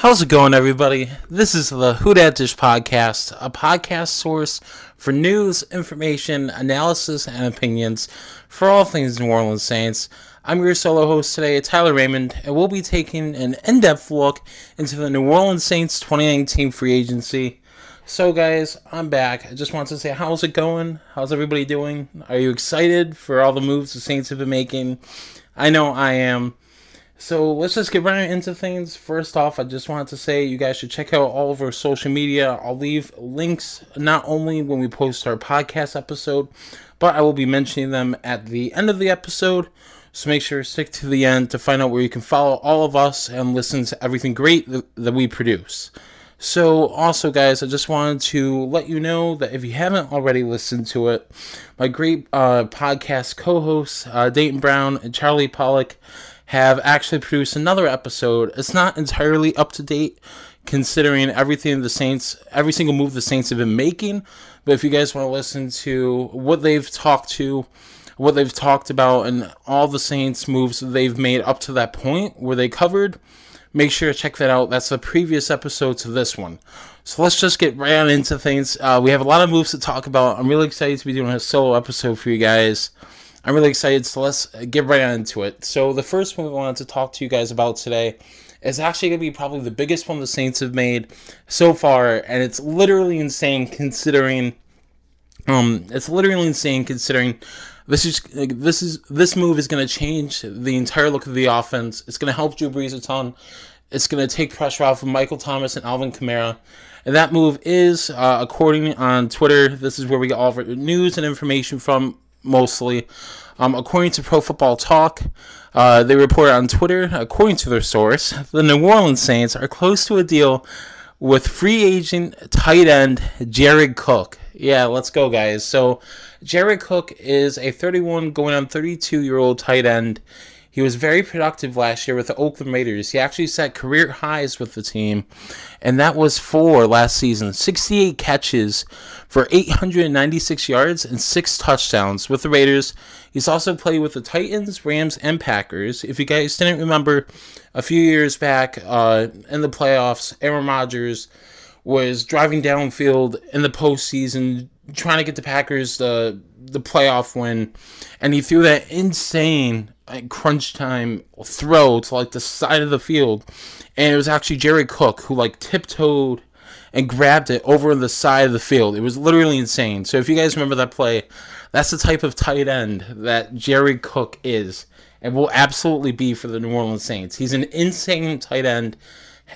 How's it going, everybody? This is the Who Dat Dish podcast, a podcast source for news, information, analysis, and opinions for all things New Orleans Saints. I'm your solo host today, Tyler Raymond, and we'll be taking an in depth look into the New Orleans Saints 2019 free agency. So, guys, I'm back. I just want to say, how's it going? How's everybody doing? Are you excited for all the moves the Saints have been making? I know I am. So let's just get right into things. First off, I just wanted to say you guys should check out all of our social media. I'll leave links not only when we post our podcast episode, but I will be mentioning them at the end of the episode. So make sure to stick to the end to find out where you can follow all of us and listen to everything great that, we produce. So, also, guys, I just wanted to let you know that if you haven't already listened to it, my great uh, podcast co hosts, uh, Dayton Brown and Charlie Pollock, have actually produced another episode. It's not entirely up to date considering everything the Saints, every single move the Saints have been making. But if you guys want to listen to what they've talked to, what they've talked about, and all the Saints moves they've made up to that point where they covered, make sure to check that out. That's the previous episode to this one. So let's just get right on into things. Uh, we have a lot of moves to talk about. I'm really excited to be doing a solo episode for you guys. I'm really excited, so let's get right on into it. So, the first one we wanted to talk to you guys about today is actually going to be probably the biggest one the Saints have made so far, and it's literally insane considering. Um, it's literally insane considering this is this is this move is going to change the entire look of the offense. It's going to help Drew Brees a ton. It's going to take pressure off of Michael Thomas and Alvin Kamara. And that move is, uh, according on Twitter, this is where we get all of our news and information from mostly. Um, according to Pro Football Talk, uh, they reported on Twitter, according to their source, the New Orleans Saints are close to a deal with free agent tight end Jared Cook. Yeah, let's go, guys. So, Jared Cook is a 31 going on 32 year old tight end. He was very productive last year with the Oakland Raiders. He actually set career highs with the team, and that was for last season 68 catches for 896 yards and six touchdowns with the Raiders. He's also played with the Titans, Rams, and Packers. If you guys didn't remember, a few years back uh, in the playoffs, Aaron Rodgers was driving downfield in the postseason, trying to get the Packers the the playoff win, and he threw that insane crunch time throw to like the side of the field, and it was actually Jerry Cook who like tiptoed and grabbed it over the side of the field. It was literally insane. So if you guys remember that play, that's the type of tight end that Jerry Cook is and will absolutely be for the New Orleans Saints. He's an insane tight end,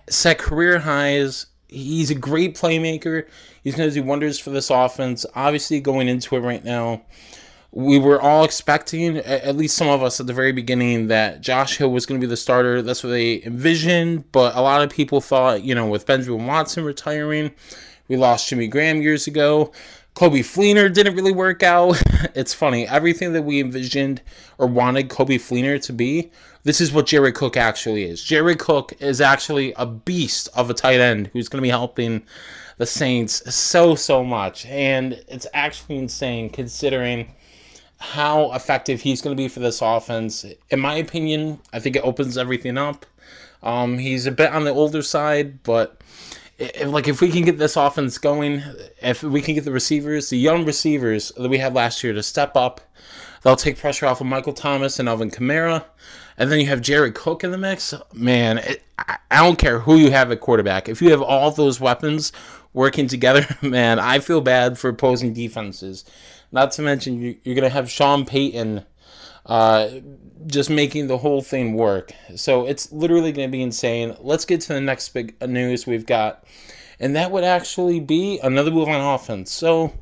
set career highs. He's a great playmaker. He's going to do wonders for this offense. Obviously, going into it right now, we were all expecting, at least some of us at the very beginning, that Josh Hill was going to be the starter. That's what they envisioned. But a lot of people thought, you know, with Benjamin Watson retiring, we lost Jimmy Graham years ago. Coby Fleener didn't really work out. it's funny. Everything that we envisioned or wanted Coby Fleener to be, this is what Jerry Cook actually is. Jerry Cook is actually a beast of a tight end who's going to be helping the Saints so, so much. And it's actually insane considering how effective he's going to be for this offense. In my opinion, I think it opens everything up. Um, he's a bit on the older side, but if, like if we can get this offense going, if we can get the receivers, the young receivers that we had last year to step up, they'll take pressure off of Michael Thomas and Alvin Kamara, and then you have Jared Cook in the mix. Man, it, I, I don't care who you have at quarterback. If you have all those weapons working together, man, I feel bad for opposing defenses not to mention, you, are going to have Sean Payton uh, just making the whole thing work. So it's literally going to be insane. Let's get to the next big news we've got. And that would actually be another move on offense. So,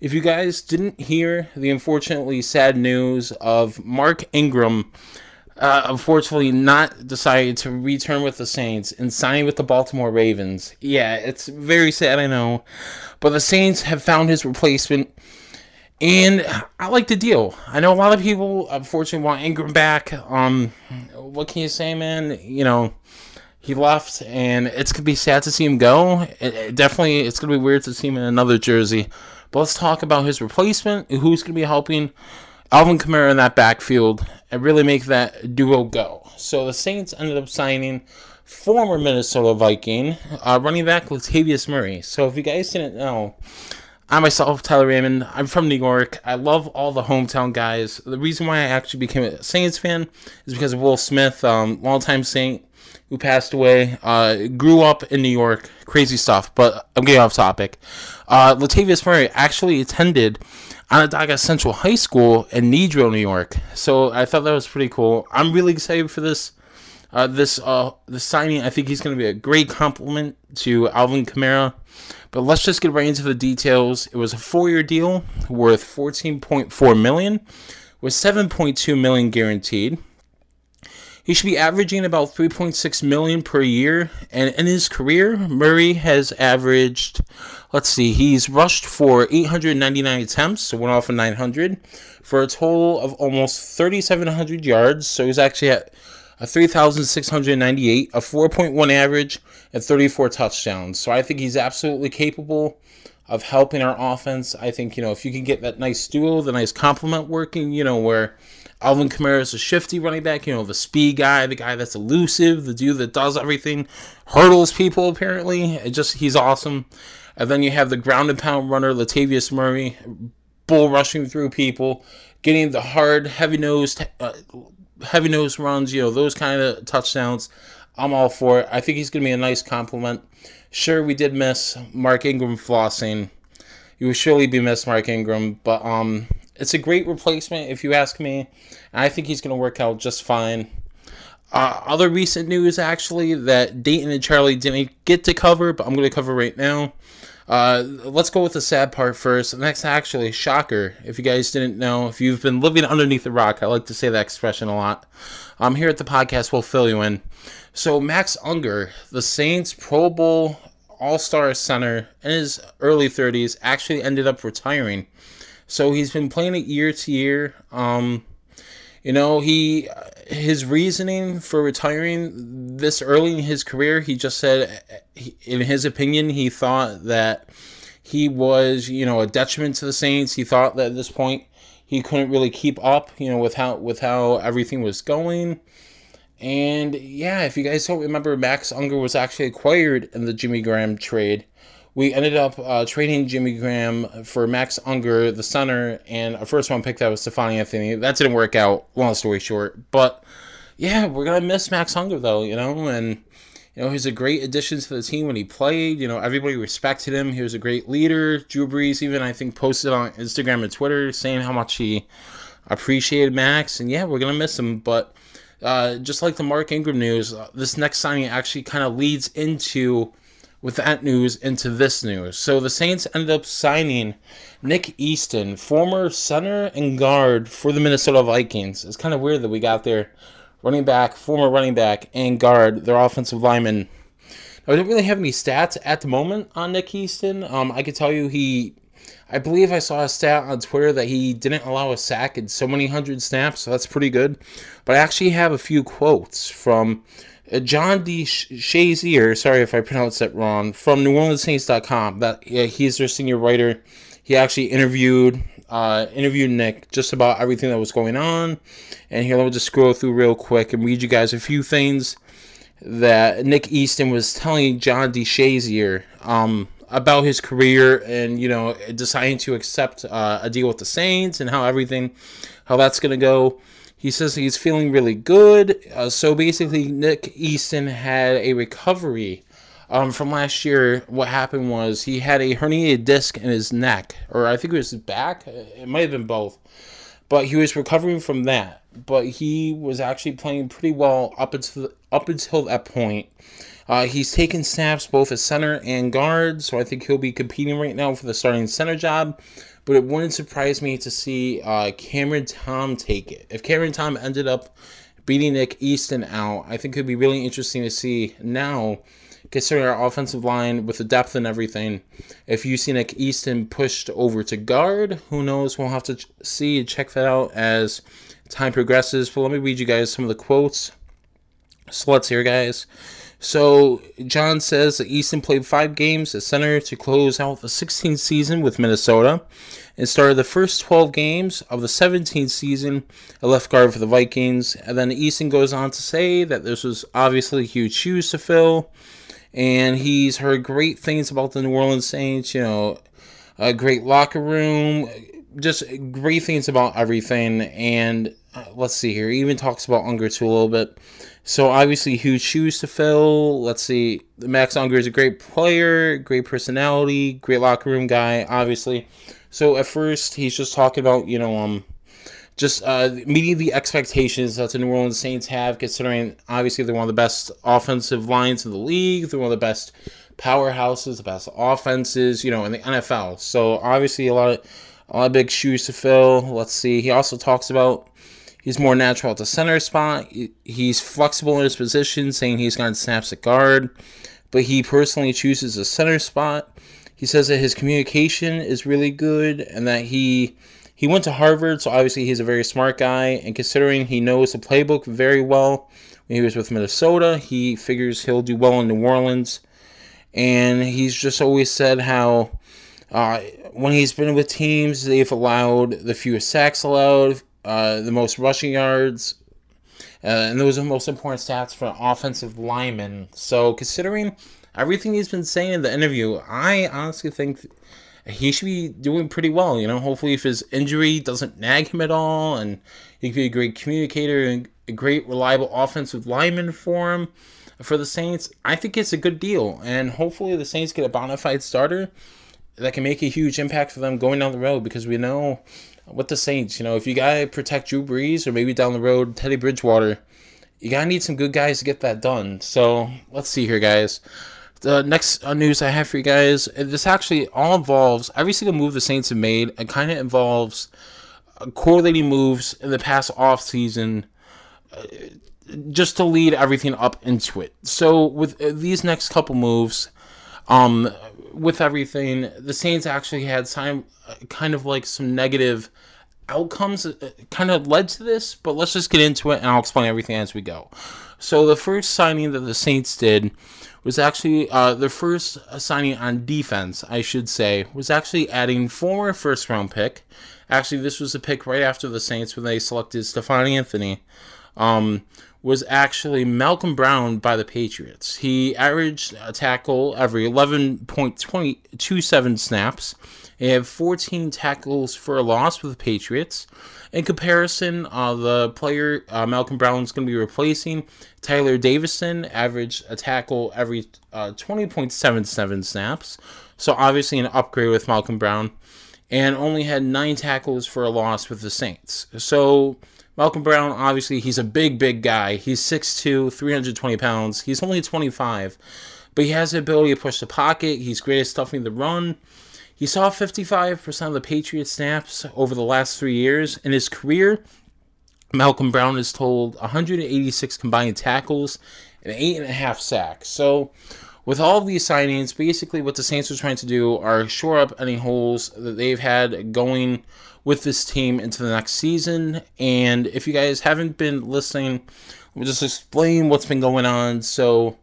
if you guys didn't hear the unfortunately sad news of Mark Ingram, uh, unfortunately not decided to return with the Saints and sign with the Baltimore Ravens. Yeah, it's very sad, I know. But the Saints have found his replacement and I like the deal. I know a lot of people, unfortunately, want Ingram back. Um, what can you say, man? You know, he left, and it's gonna be sad to see him go. It, it definitely, it's gonna be weird to see him in another jersey. But let's talk about his replacement. Who's gonna be helping Alvin Kamara in that backfield and really make that duo go? So the Saints ended up signing former Minnesota Viking, uh, running back Latavius Murray. So if you guys didn't know, I myself, Tyler Raymond, I'm from New York. I love all the hometown guys. The reason why I actually became a Saints fan is because of Will Smith, um, longtime Saint who passed away. Uh, grew up in New York. Crazy stuff, but I'm getting off topic. Uh, Latavius Murray actually attended Onondaga Central High School in Nedrow, New York. So I thought that was pretty cool. I'm really excited for this. Uh, this uh, the signing, I think he's going to be a great compliment to Alvin Kamara. But let's just get right into the details. It was a four-year deal worth 14.4 million, with 7.2 million guaranteed. He should be averaging about 3.6 million per year, and in his career, Murray has averaged. Let's see, he's rushed for 899 attempts, so went off of 900, for a total of almost 3,700 yards. So he's actually at a 3,698, a 4.1 average, and 34 touchdowns. So I think he's absolutely capable of helping our offense. I think, you know, if you can get that nice duo, the nice complement working, you know, where Alvin Kamara is a shifty running back, you know, the speed guy, the guy that's elusive, the dude that does everything, hurdles people apparently. It just he's awesome. And then you have the ground and pound runner, Latavius Murray, bull rushing through people, getting the hard, heavy nosed uh, heavy nose runs, you know, those kind of touchdowns. I'm all for it. I think he's going to be a nice compliment. Sure, we did miss Mark Ingram flossing. You will surely be missed, Mark Ingram, but um, it's a great replacement if you ask me. I think he's going to work out just fine. Uh, other recent news, actually, that Dayton and Charlie didn't get to cover, but I'm going to cover right now. Uh, let's go with the sad part first. And that's actually shocker. If you guys didn't know, if you've been living underneath the rock, I like to say that expression a lot. Um, here at the podcast, we'll fill you in. So Max Unger, the Saints Pro Bowl All Star center in his early 30s, actually ended up retiring. So he's been playing it year to year. Um, you know, he his reasoning for retiring this early in his career, he just said, in his opinion, he thought that he was, you know, a detriment to the Saints. He thought that at this point he couldn't really keep up, you know, with how with how everything was going. And yeah, if you guys don't remember, Max Unger was actually acquired in the Jimmy Graham trade we ended up uh, trading Jimmy Graham for Max Unger, the center, and a first round pick that was Stephone Anthony. That didn't work out. Long story short, but yeah, we're gonna miss Max Unger though, you know, and you know he's a great addition to the team when he played. You know, everybody respected him. He was a great leader. Drew Brees even I think posted on Instagram and Twitter saying how much he appreciated Max, and yeah, we're gonna miss him, but. Uh, just like the Mark Ingram news, uh, this next signing actually kind of leads into with that news into this news. So the Saints ended up signing Nick Easton, former center and guard for the Minnesota Vikings. It's kind of weird that we got their running back, former running back, and guard, their offensive lineman. Now, I don't really have any stats at the moment on Nick Easton. Um, I could tell you he, I believe I saw a stat on Twitter that he didn't allow a sack in so many hundred snaps, so that's pretty good. But I actually have a few quotes from uh, John DeShazier, sorry if I pronounced that wrong, from NewOrleansSaints.com. That yeah, he's their senior writer. He actually interviewed uh, interviewed Nick just about everything that was going on. And here, let me just scroll through real quick and read you guys a few things that Nick Easton was telling John DeShazier um, about his career and you know deciding to accept uh, a deal with the Saints and how everything, how that's gonna go. He says he's feeling really good. Uh, so basically, Nick Easton had a recovery um, from last year. What happened was he had a herniated disc in his neck, or I think it was his back. It might have been both. But he was recovering from that. But he was actually playing pretty well up until up until that point. Uh, he's taken snaps both as center and guard, so I think he'll be competing right now for the starting center job but it wouldn't surprise me to see uh, Cameron Tom take it. If Cameron Tom ended up beating Nick Easton out, I think it'd be really interesting to see now, considering our offensive line with the depth and everything. If you see Nick Easton pushed over to guard, who knows? We'll have to see and check that out as time progresses. But let me read you guys some of the quotes. So let's hear, guys. So John says that Easton played five games at center to close out the 16th season with Minnesota, and started the first 12 games of the 17th season at left guard for the Vikings. And then Easton goes on to say that this was obviously huge shoes to fill, and he's heard great things about the New Orleans Saints. You know, a great locker room, just great things about everything. And let's see here, he even talks about Unger too a little bit. So obviously, huge shoes to fill. Let's see, Max Unger is a great player, great personality, great locker room guy. Obviously, so at first he's just talking about you know um just uh, meeting the expectations that the New Orleans Saints have, considering obviously they're one of the best offensive lines in the league. They're one of the best powerhouses, the best offenses, you know, in the NFL. So obviously a lot of a lot of big shoes to fill. Let's see. He also talks about He's more natural at the center spot. He's flexible in his position, saying he's got snaps at guard, but he personally chooses the center spot. He says that his communication is really good and that he he went to Harvard, so obviously he's a very smart guy. And considering he knows the playbook very well, when he was with Minnesota, he figures he'll do well in New Orleans. And he's just always said how uh, when he's been with teams, they've allowed the fewest sacks allowed, uh, the most rushing yards, uh, and those are the most important stats for offensive linemen. So, considering everything he's been saying in the interview, I honestly think he should be doing pretty well. You know, hopefully, if his injury doesn't nag him at all, and he could be a great communicator and a great, reliable offensive lineman for him for the Saints, I think it's a good deal. And hopefully, the Saints get a bona fide starter that can make a huge impact for them going down the road because we know with the Saints, you know, if you gotta protect Drew Brees or maybe down the road Teddy Bridgewater, you gotta need some good guys to get that done. So let's see here, guys. The next uh, news I have for you guys, this actually all involves every single move the Saints have made. It kind of involves uh, correlating moves in the past off season, uh, just to lead everything up into it. So with these next couple moves, um, with everything, the Saints actually had some uh, kind of like some negative outcomes uh, kind of led to this, but let's just get into it and I'll explain everything as we go. So the first signing that the Saints did was actually uh, the first uh, signing on defense, I should say, was actually adding former first round pick. Actually, this was a pick right after the Saints when they selected Stephone Anthony. Um, was actually Malcolm Brown by the Patriots. He averaged a tackle every 11.27 snaps. and had 14 tackles for a loss with the Patriots. In comparison, uh, the player uh, Malcolm Brown is going to be replacing Tyeler Davison averaged a tackle every uh, 20.77 snaps. So obviously an upgrade with Malcolm Brown, and only had nine tackles for a loss with the Saints. So Malcolm Brown, obviously, he's a big, big guy. He's 6'2, 320 pounds. He's only 25, but he has the ability to push the pocket. He's great at stuffing the run. He saw 55% of the Patriots snaps over the last three years. In his career, Malcolm Brown has told 186 combined tackles and eight and a half sacks. So, with all of these signings, basically what the Saints are trying to do are shore up any holes that they've had going with this team into the next season. And if you guys haven't been listening, let me just explain what's been going on. So,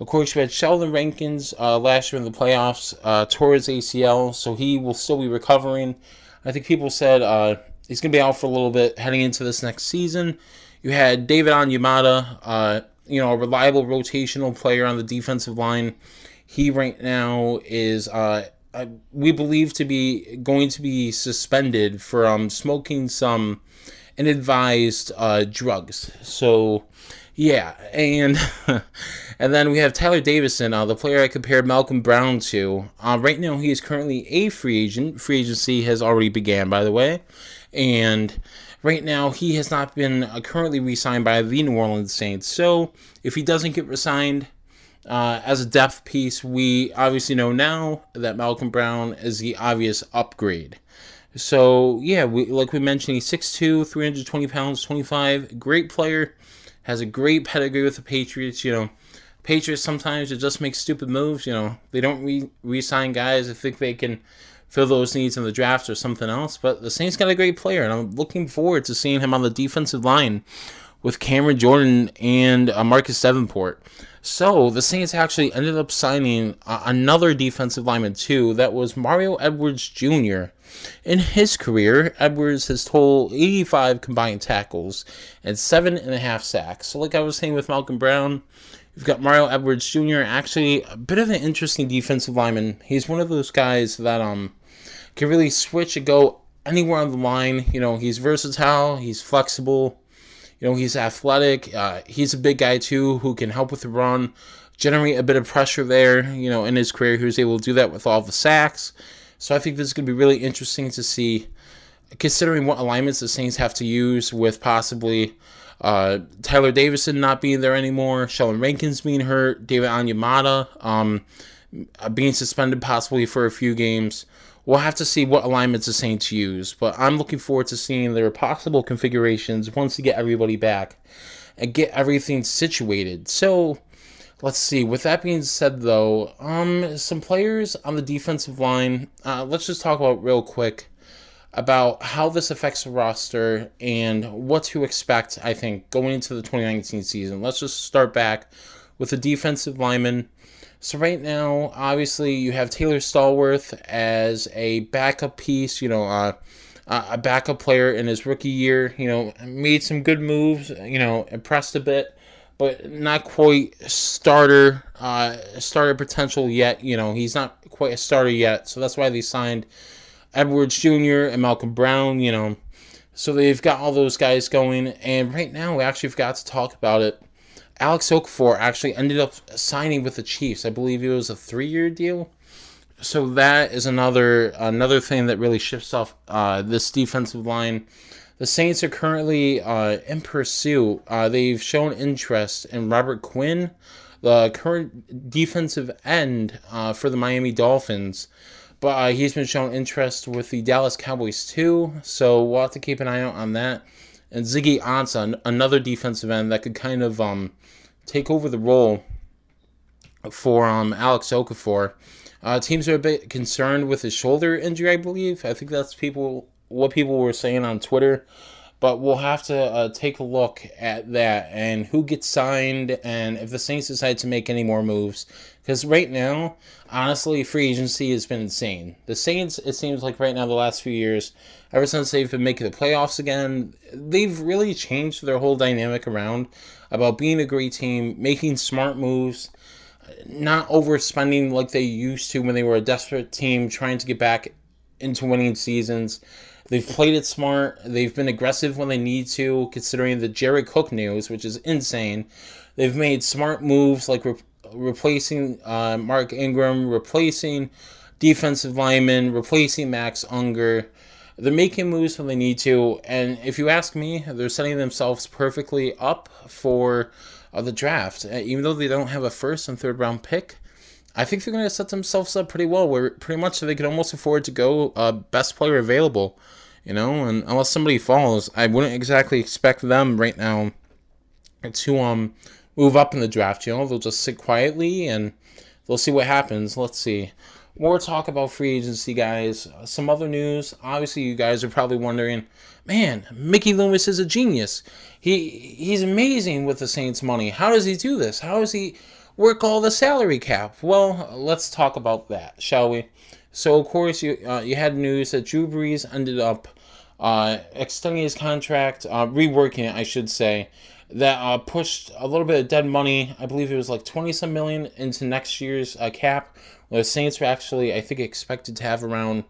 of course, you had Sheldon Rankins uh, last year in the playoffs, uh, tore his ACL, so he will still be recovering. I think people said uh, he's going to be out for a little bit heading into this next season. You had David Onyemata, uh, you know, a reliable rotational player on the defensive line. He right now is uh, we believe to be going to be suspended from smoking some inadvised uh, drugs. So, yeah, and and then we have Tyeler Davison, uh, the player I compared Malcolm Brown to. Uh, right now, he is currently a free agent. Free agency has already began, by the way, and right now he has not been uh, currently re-signed by the New Orleans Saints. So, if he doesn't get re-signed, uh, as a depth piece, we obviously know now that Malcolm Brown is the obvious upgrade. So, yeah, we, like we mentioned, he's 6'2, 320 pounds, 25. Great player. Has a great pedigree with the Patriots. You know, Patriots sometimes just make stupid moves. You know, they don't re, re-sign guys. I think they can fill those needs in the draft or something else. But the Saints got a great player, and I'm looking forward to seeing him on the defensive line with Cameron Jordan and uh, Marcus Davenport. So the Saints actually ended up signing uh, another defensive lineman too. That was Mario Edwards Jr. In his career, Edwards has totaled 85 combined tackles and seven and a half sacks. So, like I was saying with Malcolm Brown, you've got Mario Edwards Jr. Actually, a bit of an interesting defensive lineman. He's one of those guys that um can really switch and go anywhere on the line. You know, he's versatile. He's flexible. You know, he's athletic. Uh, he's a big guy too who can help with the run, generate a bit of pressure there. You know, in his career, he was able to do that with all the sacks. So I think this is going to be really interesting to see, considering what alignments the Saints have to use with possibly uh, Tyeler Davison not being there anymore, Sheldon Rankins being hurt, David Onyemata um, being suspended possibly for a few games. We'll have to see what alignments the Saints use, but I'm looking forward to seeing their possible configurations once they get everybody back and get everything situated. So let's see. With that being said, though, um, some players on the defensive line. Uh, let's just talk about real quick about how this affects the roster and what to expect. I think going into the 2019 season. Let's just start back with the defensive lineman. So right now, obviously, you have Taylor Stallworth as a backup piece. You know, uh, a backup player in his rookie year. You know, made some good moves. You know, impressed a bit, but not quite starter uh, starter potential yet. You know, he's not quite a starter yet. So that's why they signed Edwards Jr. and Malcolm Brown. You know, so they've got all those guys going. And right now, we actually forgot to talk about it Alex Okafor actually ended up signing with the Chiefs. I believe it was a three-year deal. So that is another another thing that really shifts off uh, this defensive line. The Saints are currently uh, in pursuit. Uh, they've shown interest in Robert Quinn, the current defensive end uh, for the Miami Dolphins. But uh, he's been shown interest with the Dallas Cowboys too. So we'll have to keep an eye out on that and Ziggy Ansah, another defensive end that could kind of um, take over the role for um, Alex Okafor. Uh, teams are a bit concerned with his shoulder injury, I believe. I think that's people what people were saying on Twitter. But we'll have to uh, take a look at that and who gets signed and if the Saints decide to make any more moves. Because right now, honestly, free agency has been insane. The Saints, it seems like right now, the last few years, ever since they've been making the playoffs again, they've really changed their whole dynamic around about being a great team, making smart moves, not overspending like they used to when they were a desperate team trying to get back into winning seasons. They've played it smart. They've been aggressive when they need to, considering the Jared Cook news, which is insane. They've made smart moves like re- replacing uh, Mark Ingram, replacing defensive linemen, replacing Max Unger. They're making moves when they need to, and if you ask me, they're setting themselves perfectly up for uh, the draft. Uh, even though they don't have a first and third round pick, I think they're going to set themselves up pretty well, where pretty much they could almost afford to go uh, best player available, you know. And unless somebody falls, I wouldn't exactly expect them right now to um move up in the draft. You know, they'll just sit quietly and they'll see what happens. Let's see. More talk about free agency, guys. Some other news. Obviously, you guys are probably wondering, man, Mickey Loomis is a genius. He he's amazing with the Saints' money. How does he do this? How does he work all the salary cap? Well, let's talk about that, shall we? So, of course, you uh, you had news that Drew Brees ended up uh, extending his contract, uh, reworking it, I should say, that uh, pushed a little bit of dead money. I believe it was like 20 some million into next year's uh, cap. The Saints were actually, I think, expected to have around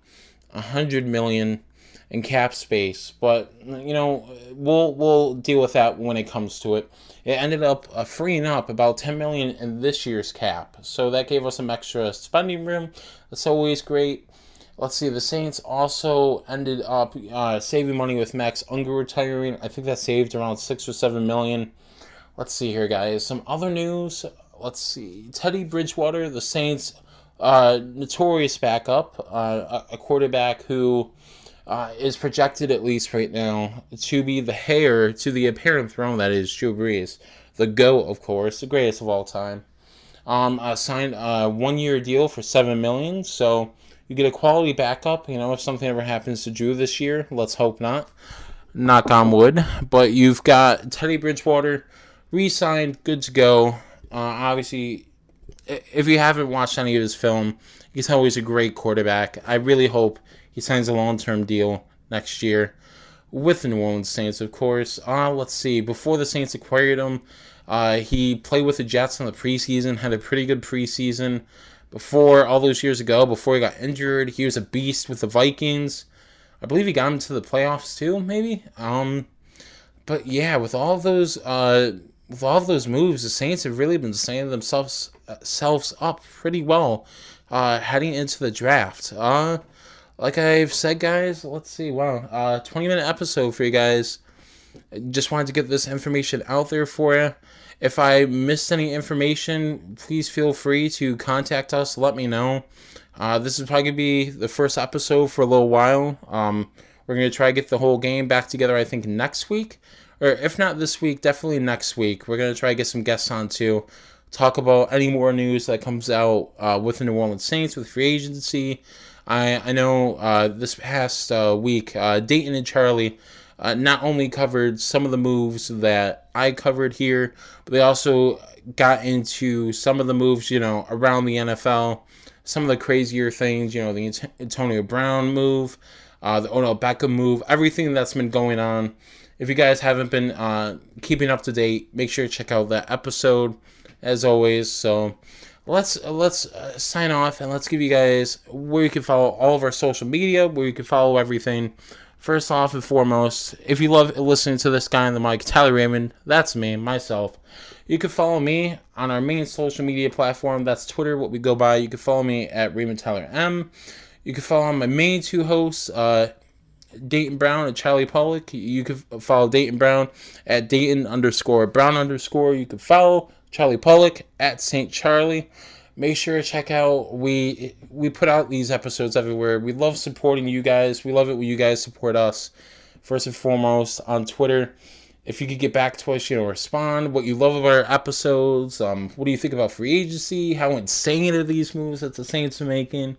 100 million in cap space, but you know we'll we'll deal with that when it comes to it. It ended up uh, freeing up about 10 million in this year's cap, so that gave us some extra spending room. That's always great. Let's see. The Saints also ended up uh, saving money with Max Unger retiring. I think that saved around six or seven million. Let's see here, guys. Some other news. Let's see. Teddy Bridgewater, the Saints' uh, notorious backup, uh, a quarterback who uh, is projected, at least right now, to be the heir to the apparent throne that is Drew Brees. The GOAT, of course, the greatest of all time. Um, uh, signed a one year deal for 7 million, so you get a quality backup. You know, if something ever happens to Drew this year, let's hope not. knock on wood. But you've got Teddy Bridgewater re-signed, good to go. Uh, obviously, if you haven't watched any of his film, he's always a great quarterback. I really hope he signs a long-term deal next year with the New Orleans Saints, of course. Uh, let's see. Before the Saints acquired him, uh, he played with the Jets in the preseason, had a pretty good preseason. Before all those years ago, before he got injured, he was a beast with the Vikings. I believe he got into the playoffs too, maybe. Um, but yeah, with all those uh, with all those moves, the Saints have really been setting themselves uh, selves up pretty well uh, heading into the draft. Uh, like I've said, guys, let's see. Wow, uh, 20 minute episode for you guys. Just wanted to get this information out there for you. If I missed any information, please feel free to contact us. Let me know. Uh, this is probably to be the first episode for a little while. Um, we're to try to get the whole game back together, I think, next week. Or if not this week, definitely next week. We're to try to get some guests on too. Talk about any more news that comes out uh, with the New Orleans Saints, with free agency. I, I know uh, this past uh, week, uh, Dayton and Charlie uh, not only covered some of the moves that I covered here, but they also got into some of the moves, you know, around the NFL, some of the crazier things, you know, the Antonio Brown move, uh, the Odell Beckham move, everything that's been going on. If you guys haven't been keeping up to date, make sure to check out that episode as always. So let's let's uh, sign off and let's give you guys where you can follow all of our social media, where you can follow everything. First off and foremost, if you love listening to this guy on the mic, Tyler Raymond, that's me, myself. You can follow me on our main social media platform. That's Twitter, what we go by. You can follow me at Raymond Tyler M. You can follow my main two hosts, uh, Dayton Brown and Charlie Pollock. You can follow Dayton Brown at Dayton underscore Brown underscore. You can follow Charlie Pollock at St. Charlie. Make sure to check out we we put out these episodes everywhere. We love supporting you guys. We love it when you guys support us. First and foremost on twitter. If you could get back to us you know respond what you love about our episodes um, what do you think about free agency how insane are these moves that the saints are making.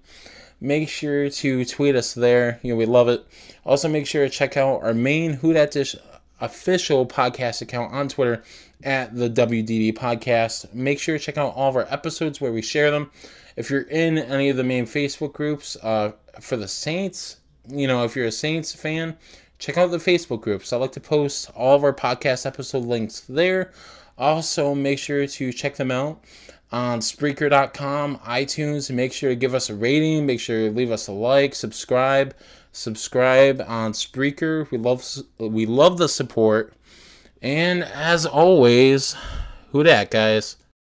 Make sure to tweet us there. You know we love it. Also make sure to check out our main who dat dish official podcast account on twitter at the WDD podcast. Make sure to check out all of our episodes where we share them. If you're in any of the main Facebook groups uh, for the Saints, you know, if you're a Saints fan, check out the Facebook groups. I like to post all of our podcast episode links there. Also, make sure to check them out on Spreaker.com, iTunes. Make sure to give us a rating. Make sure to leave us a like, subscribe, subscribe on Spreaker. We love we love the support. And as always, who dat, guys?